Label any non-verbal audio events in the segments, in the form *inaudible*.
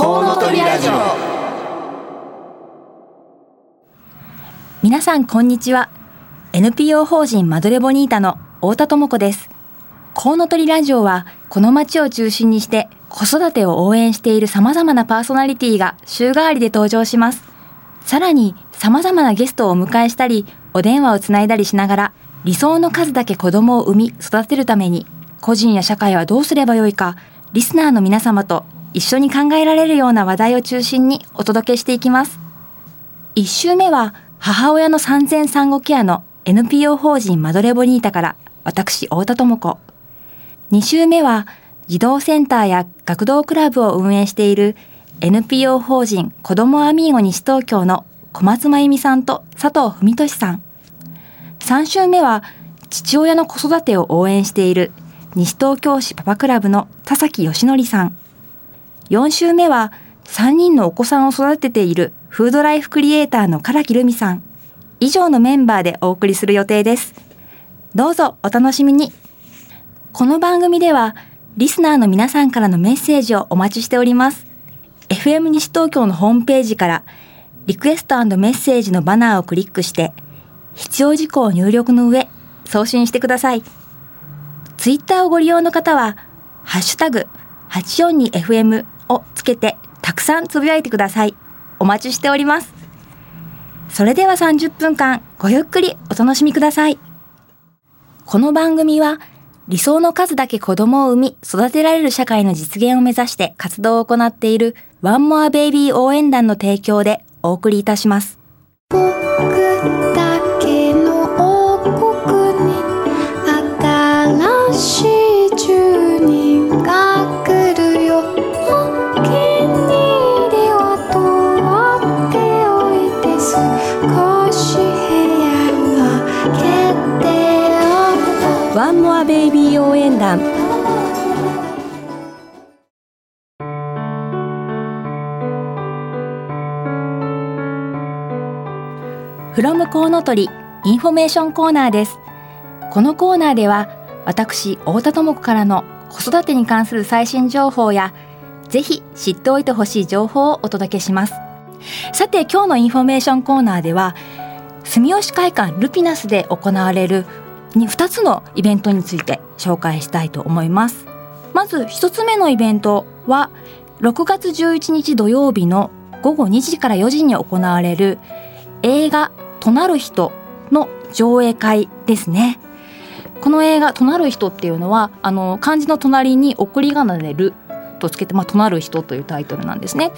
コウノトリラジオ。皆さんこんにちは。NPO 法人マドレボニータの太田智子です。コウノトリラジオはこの街を中心にして子育てを応援している様々なパーソナリティが週替わりで登場します。さらに様々なゲストをお迎えしたりお電話をつないだりしながら理想の数だけ子供を産み育てるために個人や社会はどうすればよいかリスナーの皆様と一緒に考えられるような話題を中心にお届けしていきます。一週目は母親の産前産後ケアの NPO 法人マドレボニータから私太田智子。2週目は児童センターや学童クラブを運営している NPO 法人子どもアミーゴ西東京の小松真由美さんと佐藤文俊さん。3週目は父親の子育てを応援している西東京市パパクラブの田崎義則さん。4週目は3人のお子さんを育てているフードライフクリエイターの唐木留美さん。以上のメンバーでお送りする予定です。どうぞお楽しみに。この番組ではリスナーの皆さんからのメッセージをお待ちしております。FM 西東京のホームページからリクエストメッセージのバナーをクリックして必要事項を入力の上送信してください。ツイッターをご利用の方はハッシュタグ 842FM をつけてたくさんつぶやいてください。お待ちしております。それでは30分間ごゆっくりお楽しみください。この番組は理想の数だけ子供を産み育てられる社会の実現を目指して活動を行っているワンモアベイビー応援団の提供でお送りいたします。僕だけの王国に新しいビー応援団From コウノトリインフォメーションコーナーです。このコーナーでは私太田智子からの子育てに関する最新情報やぜひ知っておいてほしい情報をお届けします。さて今日のインフォメーションコーナーでは住吉会館ルピナスで行われるに2つのイベントについて紹介したいと思いますまず1つ目のイベントは6月11日土曜日の午後2時から4時に行われる映画「となる人」の上映会ですねこの映画「となる人」っていうのはあの漢字の隣に送り仮名で「る」とつけて「まあ、となる人」というタイトルなんですね。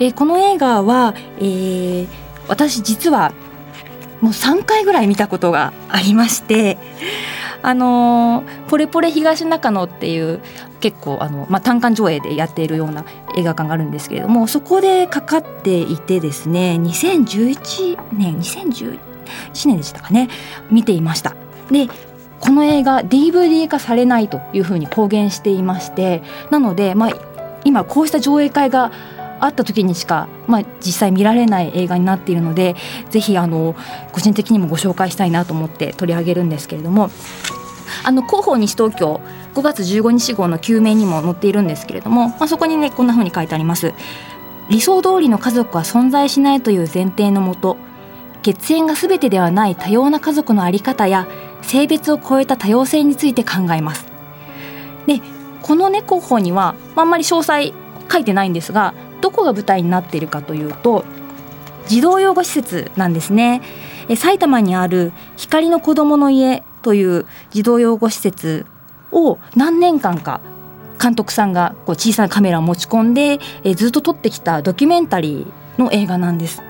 えこの映画は、えー私実はもう3回ぐらい見たことがありましてあのーポレポレ東中野っていう結構あの、まあ、単館上映でやっているような映画館があるんですけれどもそこでかかっていてですね2011年2011年でしたかね見ていました。でこの映画 DVD 化されないというふうに公言していましてなので、まあ、今こうした上映会があった時にしか、まあ、実際見られない映画になっているのでぜひあの個人的にもご紹介したいなと思って取り上げるんですけれどもあの広報西東京5月15日号の救命にも載っているんですけれども、まあ、そこにねこんな風に書いてあります。理想通りの家族は存在しないという前提のもと血縁が全てではない多様な家族の在り方や性別を超えた多様性について考えます。でこのね広報には、まああんまり詳細書いてないんですがどこが舞台になっているかというと児童養護施設なんですね埼玉にある光の子どもの家という児童養護施設を何年間か監督さんがこう小さなカメラを持ち込んでえずっと撮ってきたドキュメンタリーの映画なんです。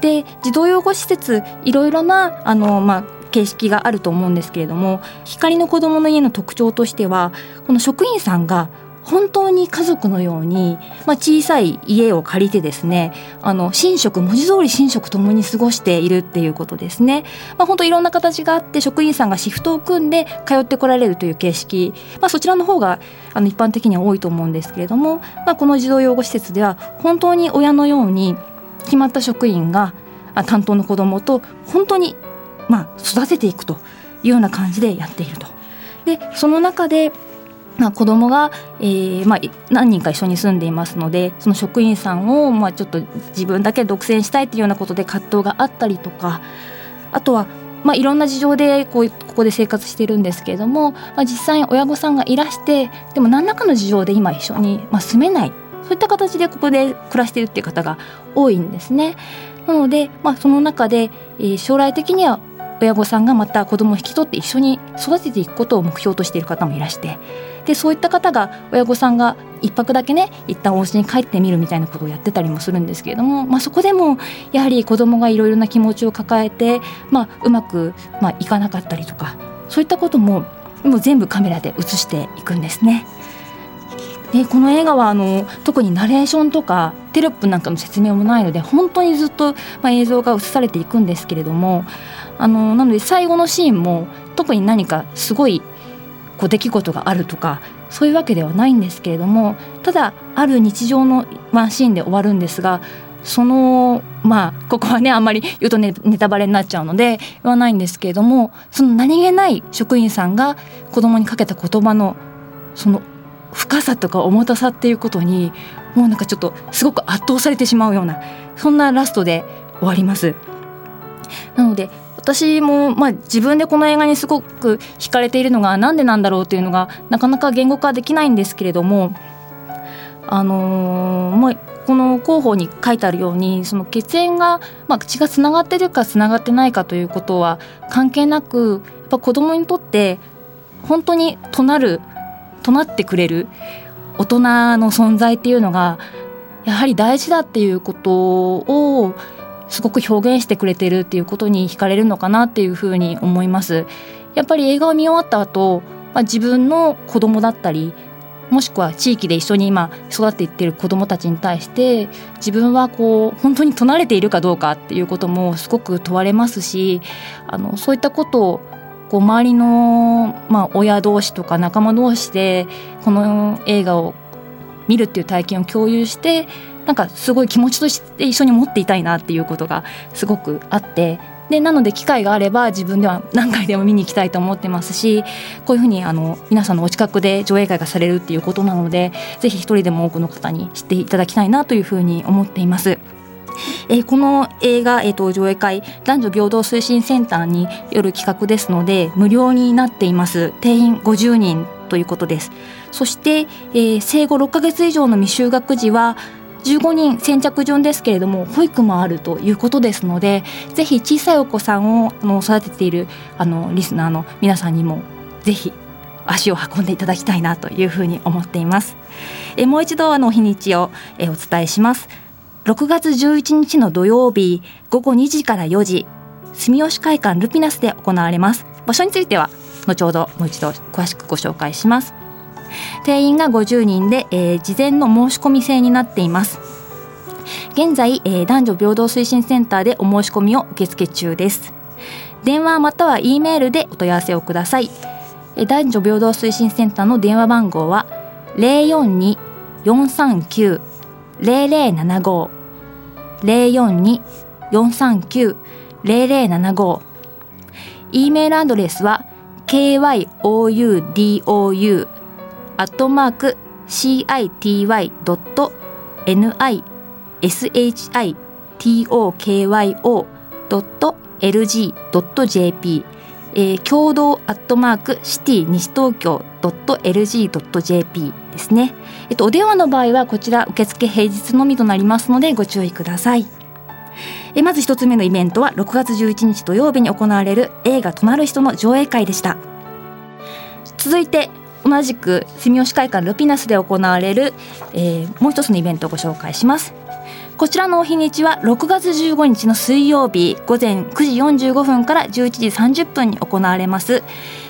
で児童養護施設いろいろなあの、まあ、形式があると思うんですけれども光の子どもの家の特徴としてはこの職員さんが本当に家族のように、まあ、小さい家を借りてですねあの寝食文字通り寝食ともに過ごしているっていうことですね、まあ、本当いろんな形があって職員さんがシフトを組んで通ってこられるという形式、まあ、そちらの方があの一般的には多いと思うんですけれども、まあ、この児童養護施設では本当に親のように決まった職員が担当の子どもと本当に、まあ、育てていくというような感じでやっていると。でその中でまあ、子供が、えーまあ、何人か一緒に住んでいますのでその職員さんを、まあ、ちょっと自分だけ独占したいというようなことで葛藤があったりとかあとは、まあ、いろんな事情でこうここで生活してるんですけれども、まあ、実際に親御さんがいらしてでも何らかの事情で今一緒に、まあ、住めないそういった形でここで暮らしているっていう方が多いんですね。なので、まあ、その中で、えー、将来的には親御さんがまた子供を引き取って一緒に育てていくことを目標としている方もいらしてでそういった方が親御さんが一泊だけね一旦お家に帰ってみるみたいなことをやってたりもするんですけれども、まあ、そこでもやはり子供がいろいろな気持ちを抱えて、まあ、うまく、まあ、いかなかったりとかそういったことももう全部カメラで映していくんですね。でこの映画はあの特にナレーションとかテロップなんかの説明もないので本当にずっと、まあ、映像が映されていくんですけれどもあのなので最後のシーンも特に何かすごいこう出来事があるとかそういうわけではないんですけれどもただある日常のワンシーンで終わるんですがそのまあここはねあんまり言うとネタバレになっちゃうので言わないんですけれどもその何気ない職員さんが子供にかけた言葉のその深さとか重たさっていうことにもうなんかちょっとすごく圧倒されてしまうようなそんなラストで終わります。なので私も、まあ、自分でこの映画にすごく惹かれているのが何でなんだろうというのがなかなか言語化できないんですけれども、あのー、まあ、この広報に書いてあるようにその血縁が、まあ、血がつながってるかつながってないかということは関係なくやっぱ子供にとって本当にとなるとなってくれる大人の存在っていうのがやはり大事だっていうことをすごく表現してくれてるっていうことに惹かれるのかなっていうふうに思います。やっぱり映画を見終わった後、まあ、自分の子供だったりもしくは地域で一緒に今育っていってる子どもたちに対して自分はこう本当に唱れているかどうかっていうこともすごく問われますしあのそういったことをこう周りの、まあ、親同士とか仲間同士でこの映画を見るっていう体験を共有してなんかすごい気持ちとして一緒に持っていたいなっていうことがすごくあってでなので機会があれば自分では何回でも見に行きたいと思ってますしこういうふうにあの皆さんのお近くで上映会がされるっていうことなのでぜひ一人でも多くの方に知っていただきたいなというふうに思っています。えー、この映画、えーと、上映会男女平等推進センターによる企画ですので無料になっています。定員50人ということです。そして、えー、生後6ヶ月以上の未就学児は15人先着順ですけれども保育もあるということですのでぜひ小さいお子さんをあの育てているあのリスナーの皆さんにもぜひ足を運んでいただきたいなというふうに思っています。えもう一度あの日にちをえお伝えします。6月11日の土曜日午後2時から4時住吉会館ルピナスで行われます。場所については後ほどもう一度詳しくご紹介します。定員が50人で、えー、事前の申し込み制になっています。現在、えー、男女平等推進センターでお申し込みを受付中です。電話または E メールでお問い合わせをください。男女平等推進センターの電話番号は042-439 042-439-0075 042-439-0075 E メールアドレスは kyouDou アットマーク city.intokyo.lg.jp えー、共同アットマークシティ西東京 .lg.jp ですね。えっと、お電話の場合はこちら受付平日のみとなりますのでご注意ください。えまず一つ目のイベントは6月11日土曜日に行われる映画となる人の上映会でした。続いて同じく住吉会館ルピナスで行われる、えー、もう一つのイベントをご紹介しますこちらのお日にちは。6月15日の水曜日午前9時45分から11時30分に行われます、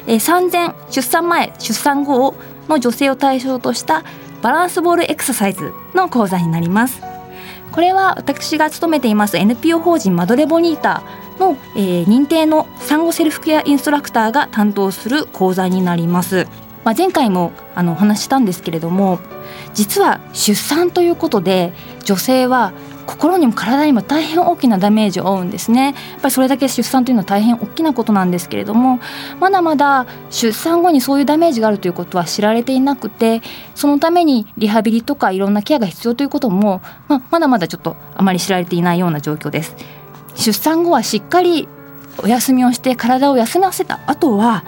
えー、産前出産前出産後の女性を対象としたバランスボールエクササイズの講座になります。これは私が勤めています NPO 法人マドレボニータの、えー、認定の産後セルフケアインストラクターが担当する講座になります。まあ、前回もあのお話したんですけれども実は出産ということで女性は心にも体にも大変大きなダメージを負うんですね。やっぱりそれだけ出産というのは大変大きなことなんですけれどもまだまだ出産後にそういうダメージがあるということは知られていなくてそのためにリハビリとかいろんなケアが必要ということも、まあ、まだまだちょっとあまり知られていないような状況です。出産後はしっかりお休みをして体を休ませた後は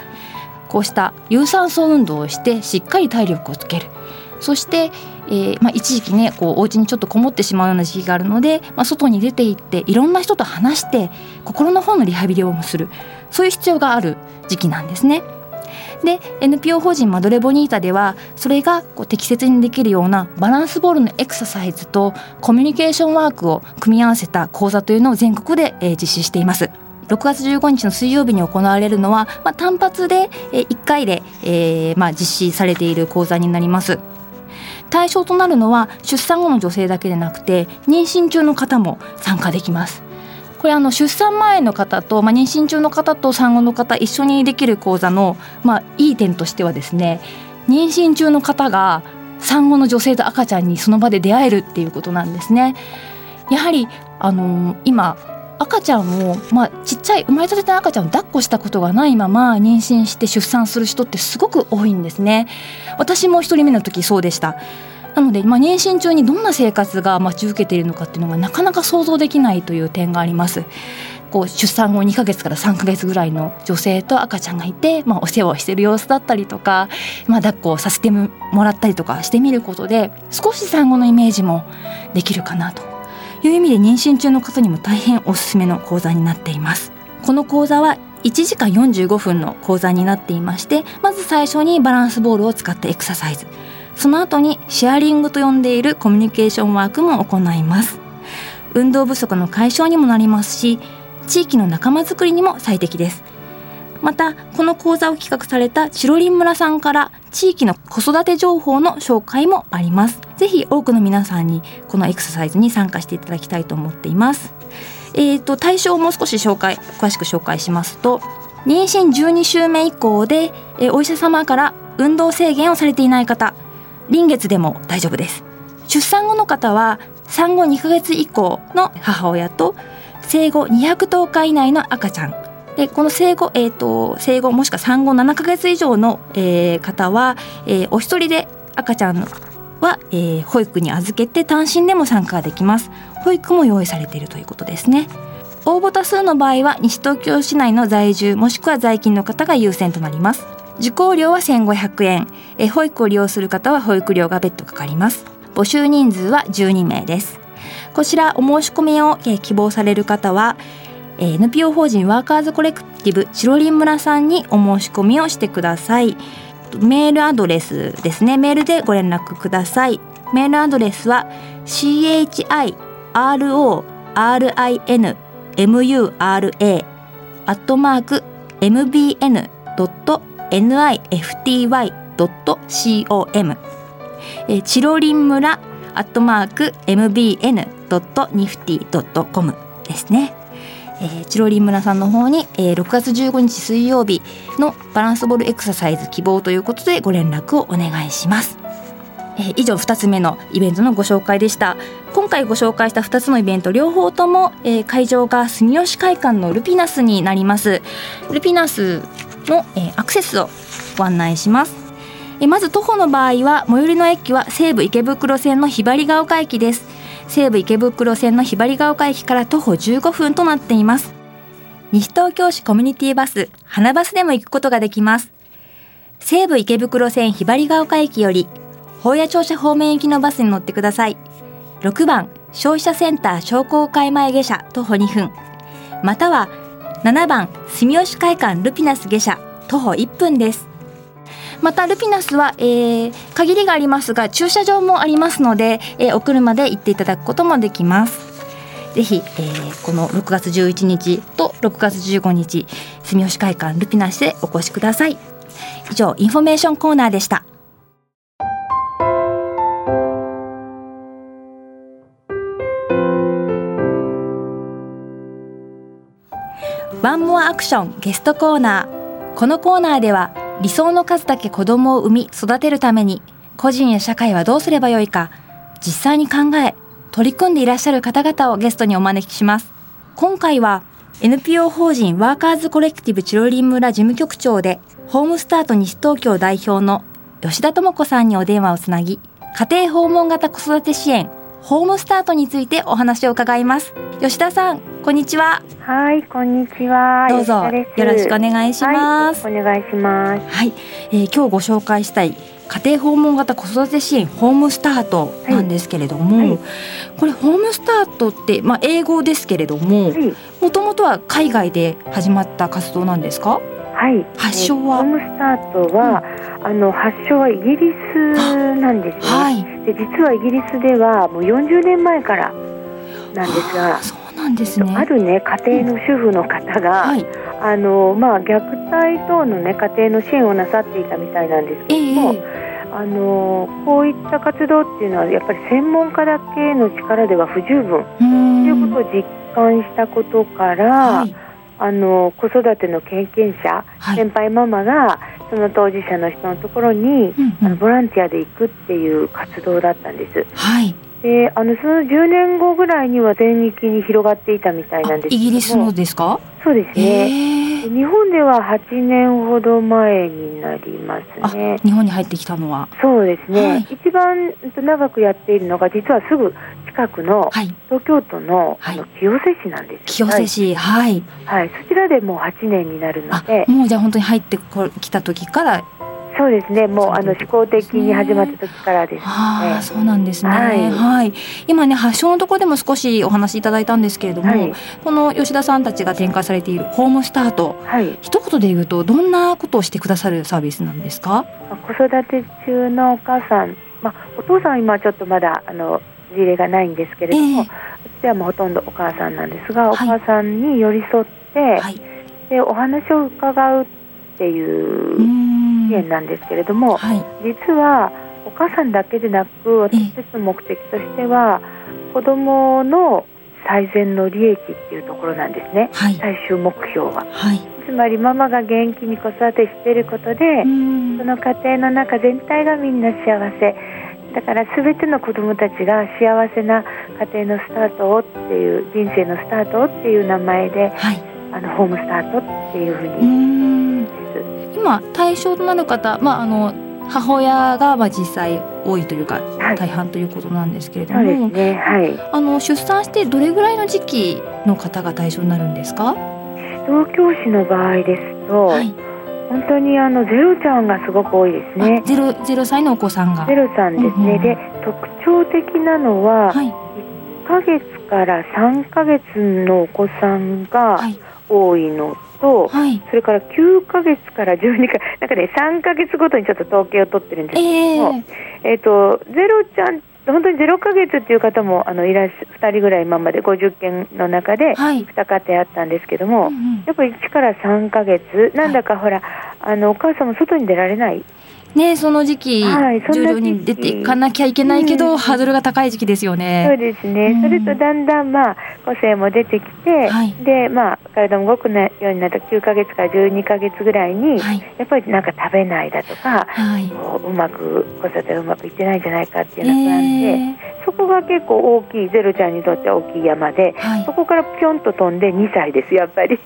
こうした有酸素運動をしてしっかり体力をつけるそしてえー、まあ、一時期ねこうお家にちょっとこもってしまうような時期があるので、まあ、外に出て行っていろんな人と話して心の方のリハビリをするそういう必要がある時期なんですね。で NPO 法人マドレボニータではそれがこう適切にできるようなバランスボールのエクササイズとコミュニケーションワークを組み合わせた講座というのを全国で、えー、実施しています。6月15日の水曜日に行われるのは、まあ、単発で、えー、1回で、えーまあ、実施されている講座になります。対象となるのは出産後の女性だけでなくて妊娠中の方も参加できますこれあの出産前の方と、まあ、妊娠中の方と産後の方一緒にできる講座の、まあ、いい点としてはですね妊娠中の方が産後の女性と赤ちゃんにその場で出会えるっていうことなんですね。やはりあの、今赤ちゃんを、まあ、ちっちゃい生まれたての赤ちゃんを抱っこしたことがないまま妊娠して出産する人ってすごく多いんですね。私も一人目の時そうでした。なので、まあ、妊娠中にどんな生活が待ち受けているのかっていうのがなかなか想像できないという点があります。こう出産後2ヶ月から3ヶ月ぐらいの女性と赤ちゃんがいて、まあ、お世話をしている様子だったりとか、まあ、抱っこをさせてもらったりとかしてみることで少し産後のイメージもできるかなと。という意味で妊娠中の方にも大変おすすめの講座になっています。この講座は1時間45分の講座になっていましてまず最初にバランスボールを使ったエクササイズ。その後にシェアリングと呼んでいるコミュニケーションワークも行います。運動不足の解消にもなりますし地域の仲間づくりにも最適です。またこの講座を企画されたチロリン村さんから地域の子育て情報の紹介もあります。ぜひ多くの皆さんにこのエクササイズに参加していただきたいと思っています。えーと、対象をもう少し紹介詳しく紹介しますと妊娠12週目以降で、えー、お医者様から運動制限をされていない方臨月でも大丈夫です。出産後の方は産後2ヶ月以降の母親と生後210日以内の赤ちゃん。でこの生後、えーと、生後もしくは産後7か月以上の、えー、方は、えー、お一人で赤ちゃんは、えー、保育に預けて単身でも参加できます。保育も用意されているということですね。応募多数の場合は西東京市内の在住もしくは在勤の方が優先となります。受講料は1500円。え保育を利用する方は保育料が別途かかります。募集人数は12名です。こちらお申し込みを希望される方は NPO 法人ワーカーズコレクティブチロリン村さんにお申し込みをしてください。メールアドレスですね。メールでご連絡ください。メールアドレスは chirorinmura アットマーク mbn.nifty.com えチロリン村アットマーク mbn.nifty.com ですね。えー、チロリン村さんの方に、えー、6月15日水曜日のバランスボールエクササイズ希望ということでご連絡をお願いします。えー、以上2つ目のイベントのご紹介でした。今回ご紹介した2つのイベント両方とも、えー、会場が住吉会館のルピナスになります。ルピナスの、えー、アクセスをご案内します。えまず徒歩の場合は最寄りの駅は西武池袋線のひばりが丘駅です。西武池袋線のひばりが丘駅から徒歩15分となっています。西東京市コミュニティバス花バスでも行くことができます。西武池袋線ひばりが丘駅より宝谷庁舎方面行きのバスに乗ってください。6番消費者センター商工会前下車徒歩2分。または7番住吉会館ルピナス下車徒歩1分です。またルピナスは、えー、限りがありますが駐車場もありますので、えー、お車で行っていただくこともできます。ぜひ、えー、この6月11日と6月15日住吉会館ルピナスでお越しください。以上インフォメーションコーナーでした。ワンモアアクションゲストコーナー。このコーナーでは理想の数だけ子供を産み育てるために個人や社会はどうすればよいか実際に考え取り組んでいらっしゃる方々をゲストにお招きします。今回は NPO 法人ワーカーズコレクティブチロリン村事務局長でホームスタート西東京代表の吉田智子さんにお電話をつなぎ家庭訪問型子育て支援ホームスタートについてお話を伺います。吉田さんこんにちは。はい、こんにちは。どうぞよろしくお願いします。はい、お願いします。はい、えー今日ご紹介したい家庭訪問型子育て支援ホームスタートなんですけれども、はいはい。これホームスタートって、まあ、英語ですけれどもはい、もともとは海外で始まった活動なんですか？はい。発祥は？えーホームスタートは、あの発祥はイギリスなんですね。はい。で、実はイギリスではもう40年前からなんですが。そうなんですね。あるね家庭の主婦の方が、はい。あのまあ虐待等のね家庭の支援をなさっていたみたいなんですけえども、え。あのこういった活動っていうのはやっぱり専門家だけの力では不十分。うーん。ということを実感したことから、はいあの子育ての経験者、はい。先輩ママがその当事者の人のところに、うんうん。あのボランティアで行くっていう活動だったんです。はい。であのその10年後ぐらいには全域に広がっていたみたいなんですけども。イギリスのですか？そうですえね、え日本では8年ほど前になりますね。日本に入ってきたのは。そうですね、はい。一番長くやっているのが実はすぐ近くのはい。東京都の,、はい。あの清瀬市なんです。清瀬市。はい、はい、はい、そちらでもう8年になるのあで、もうじゃあ本当に入ってこきた時から。そうですね、もうあの思考的に始まった時からですね。ああ、そうなんですね。は。はい。い今ね、発祥のところでも少しお話しいただいたんですけれども、はい。この吉田さんたちが展開されているホームスタート、はい、一言で言うと、どんなことをしてくださるサービスなんですか？まあ子育て中のお母さん、まあ、お父さんは今ちょっとまだあの事例がないんですけれども、ええうちではもうほとんどお母さんなんですが、はいお母さんに寄り添って、はい。でお話を伺うっていう支援なんですけれども、はい。実はお母さんだけでなく私たちの目的としては子どもの最善の利益っていうところなんですねはい。最終目標ははい。つまりママが元気に子育てしていることでその家庭の中全体がみんな幸せだから全ての子どもたちが幸せな家庭のスタートをっていう人生のスタートをっていう名前ではい。あのホームスタートっていうふうに今、対象となる方、まあ、あの、母親がまあ実際多いというか、はい大半ということなんですけれども、ねはいあの出産してどれぐらいの時期の方が対象になるんですか？指導教師の場合ですと、はい。本当にあのゼロちゃんがすごく多いですねあ。ゼロゼロ歳のお子さんが。ゼロさんですね、うんうんで特徴的なのは、はい1ヶ月から3ヶ月のお子さんがはい多いのと、はい。それから9ヶ月から12かなんかね3ヶ月ごとにちょっと統計を取ってるんですけえども、ええっ、とゼロちゃん本当にゼロヶ月っていう方もあのいらっしゃ2人ぐらい今まで50件の中ではい。2家庭あったんですけども、うんうん。やっぱり1から3ヶ月。なんだかほら、あのお母さんも外に出られないねその時期、徐々に出ていかなきゃいけないけど、うん。ハードルが高い時期ですよそうね。ですね、うん。それとだんだん、まあ、個性も出てきて、はい。でまあ、体も動くようになった9ヶ月から12ヶ月ぐらいに、はい。やっぱりなんか食べないだとか、ううまく子育てがうまくいってないんじゃないかっていうような不安で、えそこが結構大きいゼロちゃんにとっては大きい山でそ。こからぴょんと飛んで2歳ですやっぱり。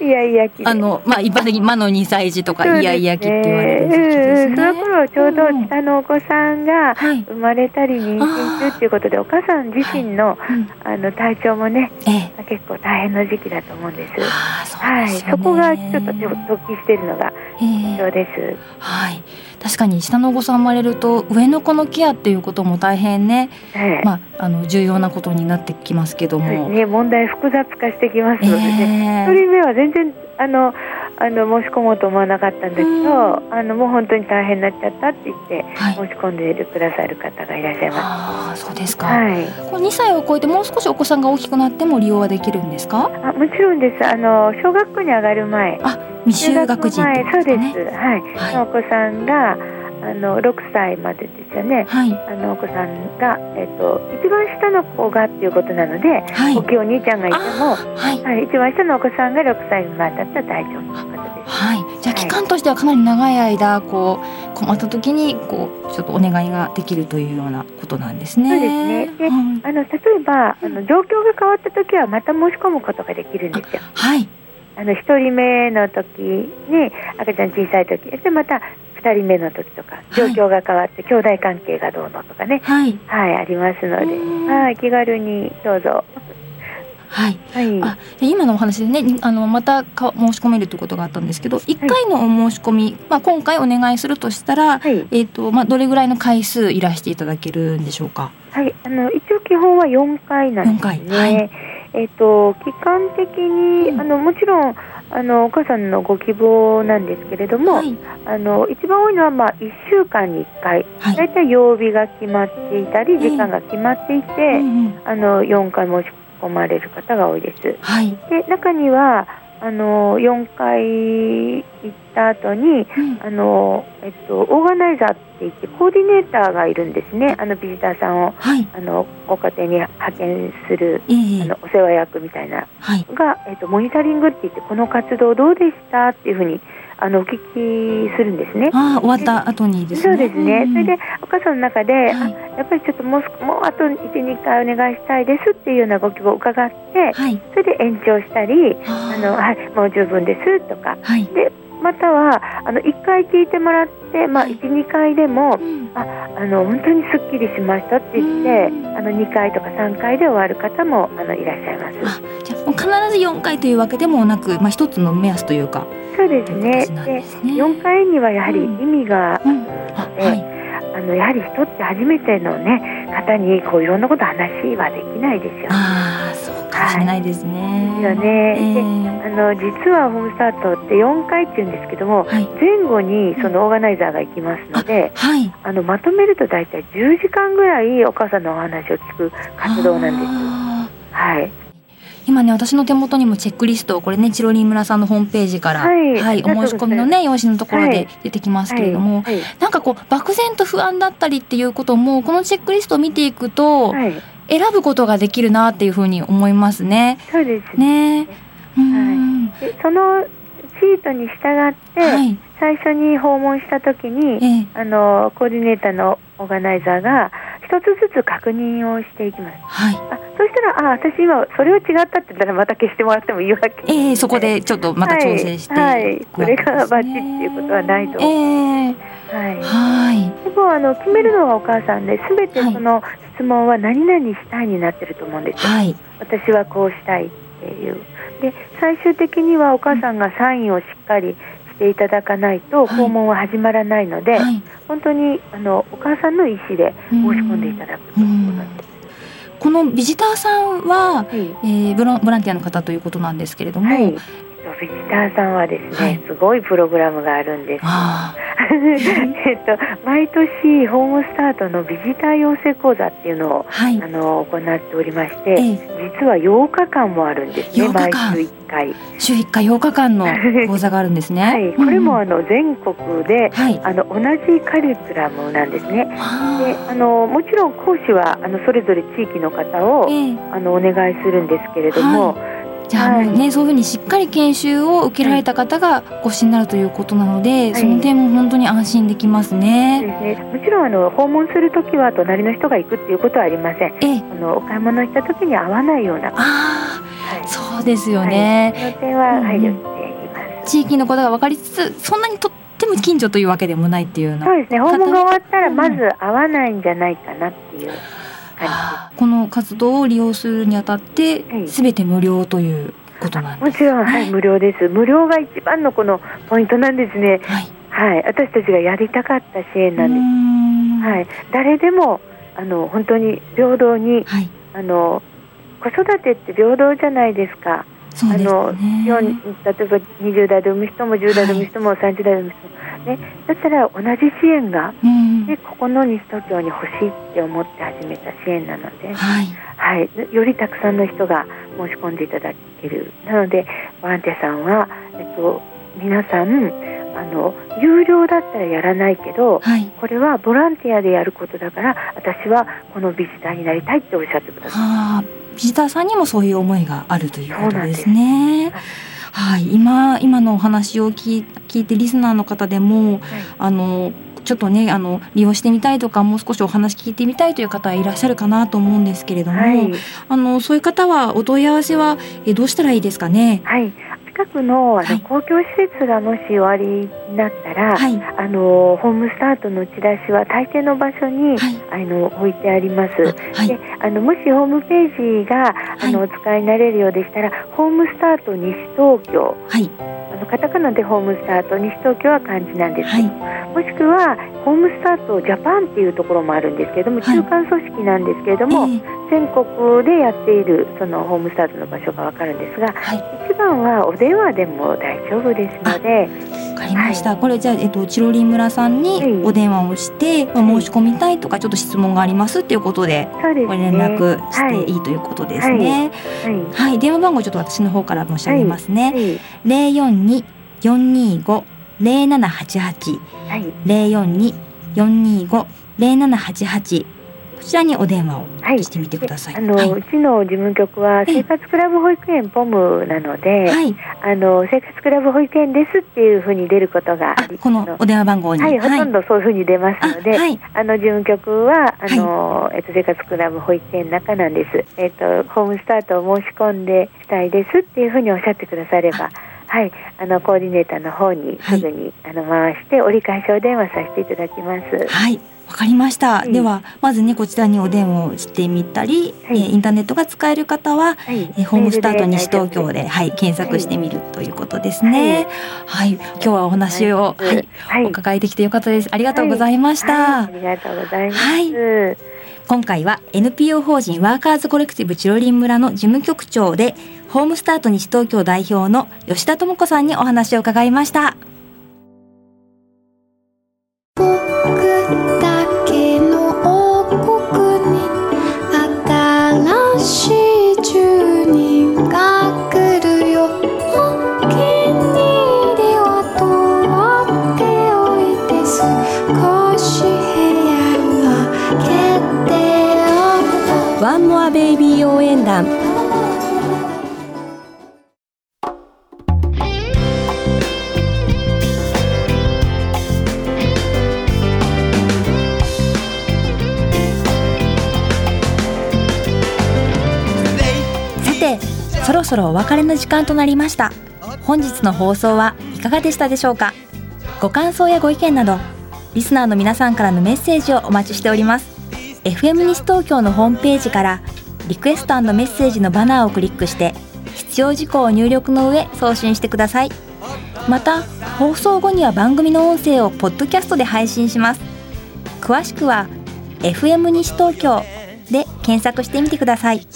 いやいや期で。あのまあ一般的に魔の2歳児とかイヤイヤ期って言われる時期ですね。その頃ちょうどうん下のお子さんがはい。生まれたり妊娠中っていうことでお母さん自身の,、うんあの体調もねええ。結構大変な時期だと思うんです。はい。そこがちょっと突起しているのがええ必要です。はい。確かに下のお子さん生まれると上の子のケアっていうことも大変ね、はいまああの重要なことになってきますけども。ね、問題複雑化してきますのでね。ええ一人目は全然あのあの申し込もうと思わなかったんだけど、あのもう本当に大変になっちゃったって言ってはい。申し込んでくださる方がいらっしゃいまああそうですす。か。はい。これ2歳を超えてもう少しお子さんが大きくなっても利用はできるんですか？あもちろんです。あの小学校に上がる前、未就学児ってこと前そうです。はい。はいのお子さんがあの6歳までですよね。はいあのお子さんがえっ、と一番下の子がっていうことなので、はい大きいお兄ちゃんがいても、はいはい、一番下のお子さんが6歳までだったら大丈夫ということです。はい。じゃあ期間としてはかなり長い間こう困った時にこうちょっとお願いができるというようなことなんですね。そうですね。で、はいあの例えばあの状況が変わった時はまた申し込むことができるんですよ。はいあの一人目の時に赤ちゃん小さい時でまた二人目の時とか状況が変わって、兄弟関係がどうのとかね。はい。はいありますので。うん。はい気軽にどうぞ。はい。はい。あで今のお話でねにあのまたか申し込めるということがあったんですけど1回のお申し込み、まあ、今回お願いするとしたら、はい。えーとまあ、どれぐらいの回数いらしていただけるんでしょうか？はいあの一応基本は4回なんですね。4回。はい。えっ、と期間的に、うん。あのもちろんあのお母さんのご希望なんですけれども、はい。あの一番多いのはまあ1週間に1回。はい。だいたい曜日が決まっていたりええ時間が決まっていて、うんうん。あの4回申し込まれる方が多いです。はい。で中にはあの4回行った後にうん。あの、えっと、オーガナイザーって言ってコーディネーターがいるんですねあのビジターさんを。はい。あのご家庭に派遣するええ。あのお世話役みたいな。はい。が、えっと、モニタリングって言ってこの活動どうでしたっていうふうにあのお聞きするんですね。ああ終わった後にですね。そうですね、んそれでお母さんの中で、はい。あやっぱりちょっともうすもうあと1、2回お願いしたいですっていうようなご希望を伺って、はい。それで延長したり、ああのはい、もう十分ですとか、はい。でまたはあの1回聞いてもらって、まあ、1、2回でもうん。ああの本当にすっきりしましたって言ってうん。あの2回とか3回で終わる方もあのいらっしゃいます。必ず4回というわけでもなく、まあ、一つの目安というか。そうですねでですね4回にはやはり意味がうんあるので、あはいあのやはり人って初めての、ね、方にこういろんなこと話はできないですよね。ああそうかもしれないですね。ですよねええあの実はホームスタートって4回っていうんですけどもはい前後にそのオーガナイザーが行きますので、はい。あのまとめると大体10時間ぐらいお母さんのお話を聞く活動なんです。あーはい、今ね私の手元にもチェックリストこれねチロリン村さんのホームページから、はい。お申し込みのね用紙のところではい出てきますけれども、はい。なんかこう漠然と不安だったりっていうこともこのチェックリストを見ていくと、はい、選ぶことができるなっていうふうに思いますね。そうですね。ね。うん、でそのシートに従って、はい、最初に訪問した時に、ええ。あのコーディネーターのオーガナイザーが一つずつ確認をしていきます。はい、あそしたらあ私今それは違ったって言ったらまた消してもらってもいいわけ。ええそこでちょっとまた調整してはい、はい。これがバッチリっていうことはないと。思う、ええ。はい、はい、でもあの決めるのはお母さんで全てはいその質問は何々したいになってると思うんですよ、はい、私はこうしたいっていう。で最終的にはお母さんがサインをしっかりしていただかないとはい。訪問は始まらないので、はい。本当にあのお母さんの意思で申し込んでいただくということなんです。このビジターさんは、はい。えー、ボランティアの方ということなんですけれども、はい、えっとビジターさんはですね、はいすごいプログラムがあるんです。あ *laughs* えっと毎年ホームスタートのビジター養成講座っていうのをあ、はいあ、の行っておりまして、ええ実は8日間もあるんですね。8毎週1回。週1回8日間の *laughs* 講座があるんですね。はい、これもあうんの全国で、はい、あの同じカリキュラムなんですね。でああのもちろん講師はあのそれぞれ地域の方をーええあのお願いするんですけれども、じゃあね、はいそういうふうにしっかり研修を受けられた方がご支になるということなので、その点も本当に安心できますね。ですね、もちろんあの訪問するときは隣の人が行くっていうことはありません。ええ、あのお買い物したときに合わないような、はああ、い、そうですよね。その点は配慮しています。地域のことが分かりつつ、そんなにとっても近所というわけでもないっていうようなそうですね、訪問が終わったらうん。まず合わないんじゃないかなっていう。感はあこの活動を利用するにあたってはいすべて無料ということなんじ。です。もちろん、はい、ね無料です。無料が一番のこのポイントなんですね。はい。はい、私たちがやりたかった支援なんです。すはい、誰でもあの本当に平等にはい。あの子育てって平等じゃないですか。そうですあの例えば20代で産む人も10代で産む人も30代で産む人も、ね、だったら同じ支援がうん。でここの西東京に欲しいって思って始めた支援なので、はい。はい、よりたくさんの人が申し込んでいただけるなのでボランティアさんは、えっと、皆さんあの有料だったらやらないけどはい。これはボランティアでやることだから私はこのビジターになりたいっておっしゃってください。はあ、ビジターさんにもそういう思いがあるということですね。はい、今今のお話を聞い聞聞いてリスナーの方でも、はいあのちょっとねあの利用してみたいとかもう少しお話聞いてみたいという方はいらっしゃるかなと思うんですけれども、はいあのそういう方はお問い合わせはえどうしたらいいですかね？はい、近くのあの、はい。公共施設がもしおありになったら、はい。あのホームスタートのチラシは大抵の場所に、はい。あの置いてあります。であのもしホームページがあの、はお使いになれるようでしたらホームスタート西東京。はい。あのカタカナでホームスタート西東京は漢字なんですけど、はい。もしくはホームスタートジャパンっていうところもあるんですけれども、はい。中間組織なんですけれども、ええ全国でやっているそのホームスタートの場所がわかるんですがはい。一番はお電話でも大丈夫ですのでわかりました、これじゃあ、えっと、チロリン村さんにはい。お電話をして、まあ申し込みたいとかちょっと質問がありますっていうことでご連絡しはいていいということですね。はい。はい、電話番号ちょっと私の方から申し上げますね。はい。零四二四二五零七八八。はい。零四二四二五零七八八。こちらにお電話をはい。してみてください。あの、はい。うちの事務局はええ。生活クラブ保育園ポムなので、はい、あの生活クラブ保育園ですっていうふうに出ることがこのお電話番号に。はい、ほとんどそういうふうに出ますので、あの事務局はあの、えっと生活クラブ保育園の中なんです。えっとホームスタートを申し込んでしたいですっていうふうにおっしゃってくだされば、はい、あのコーディネーターの方にはい。すぐに、あの回して折り返しお電話させていただきます。はい、わかりました。いではまずねこちらにお電話をしてみたり、はいえーインターネットが使える方は、はい、えーホームスタート西東京ではい検索してみるということですね。はい、今日はお話をはい、はいお伺いできてよかったです。ありがとうございました。はい、ありがとうございます。はい今回は NPO 法人ワーカーズコレクティブチロリン村の事務局長でホームスタート西東京代表の吉田智子さんにお話を伺いました。そろそろお別れの時間となりました。本日の放送はいかがでしたでしょうか？ご感想やご意見などリスナーの皆さんからのメッセージをお待ちしております。FM 西東京のホームページからリクエストメッセージのバナーをクリックして必要事項を入力の上送信してください。また放送後には番組の音声をポッドキャストで配信します。詳しくは FM 西東京で検索してみてください。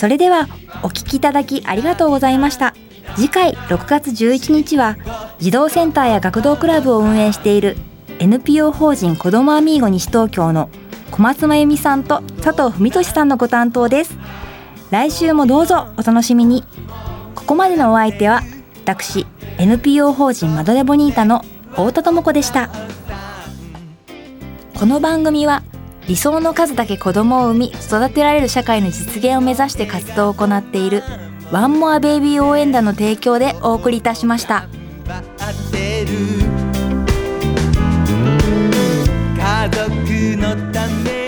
それではお聞きいただきありがとうございました。次回6月11日は児童センターや学童クラブを運営している NPO 法人子どもアミーゴ西東京の小松真由美さんと佐藤文俊さんのご担当です。来週もどうぞお楽しみに。ここまでのお相手は私 NPO 法人マドレボニータの太田智子でした。この番組は理想の数だけ子供を産み育てられる社会の実現を目指して活動を行っているワンモアベイビー応援団の提供でお送りいたしました。家族のため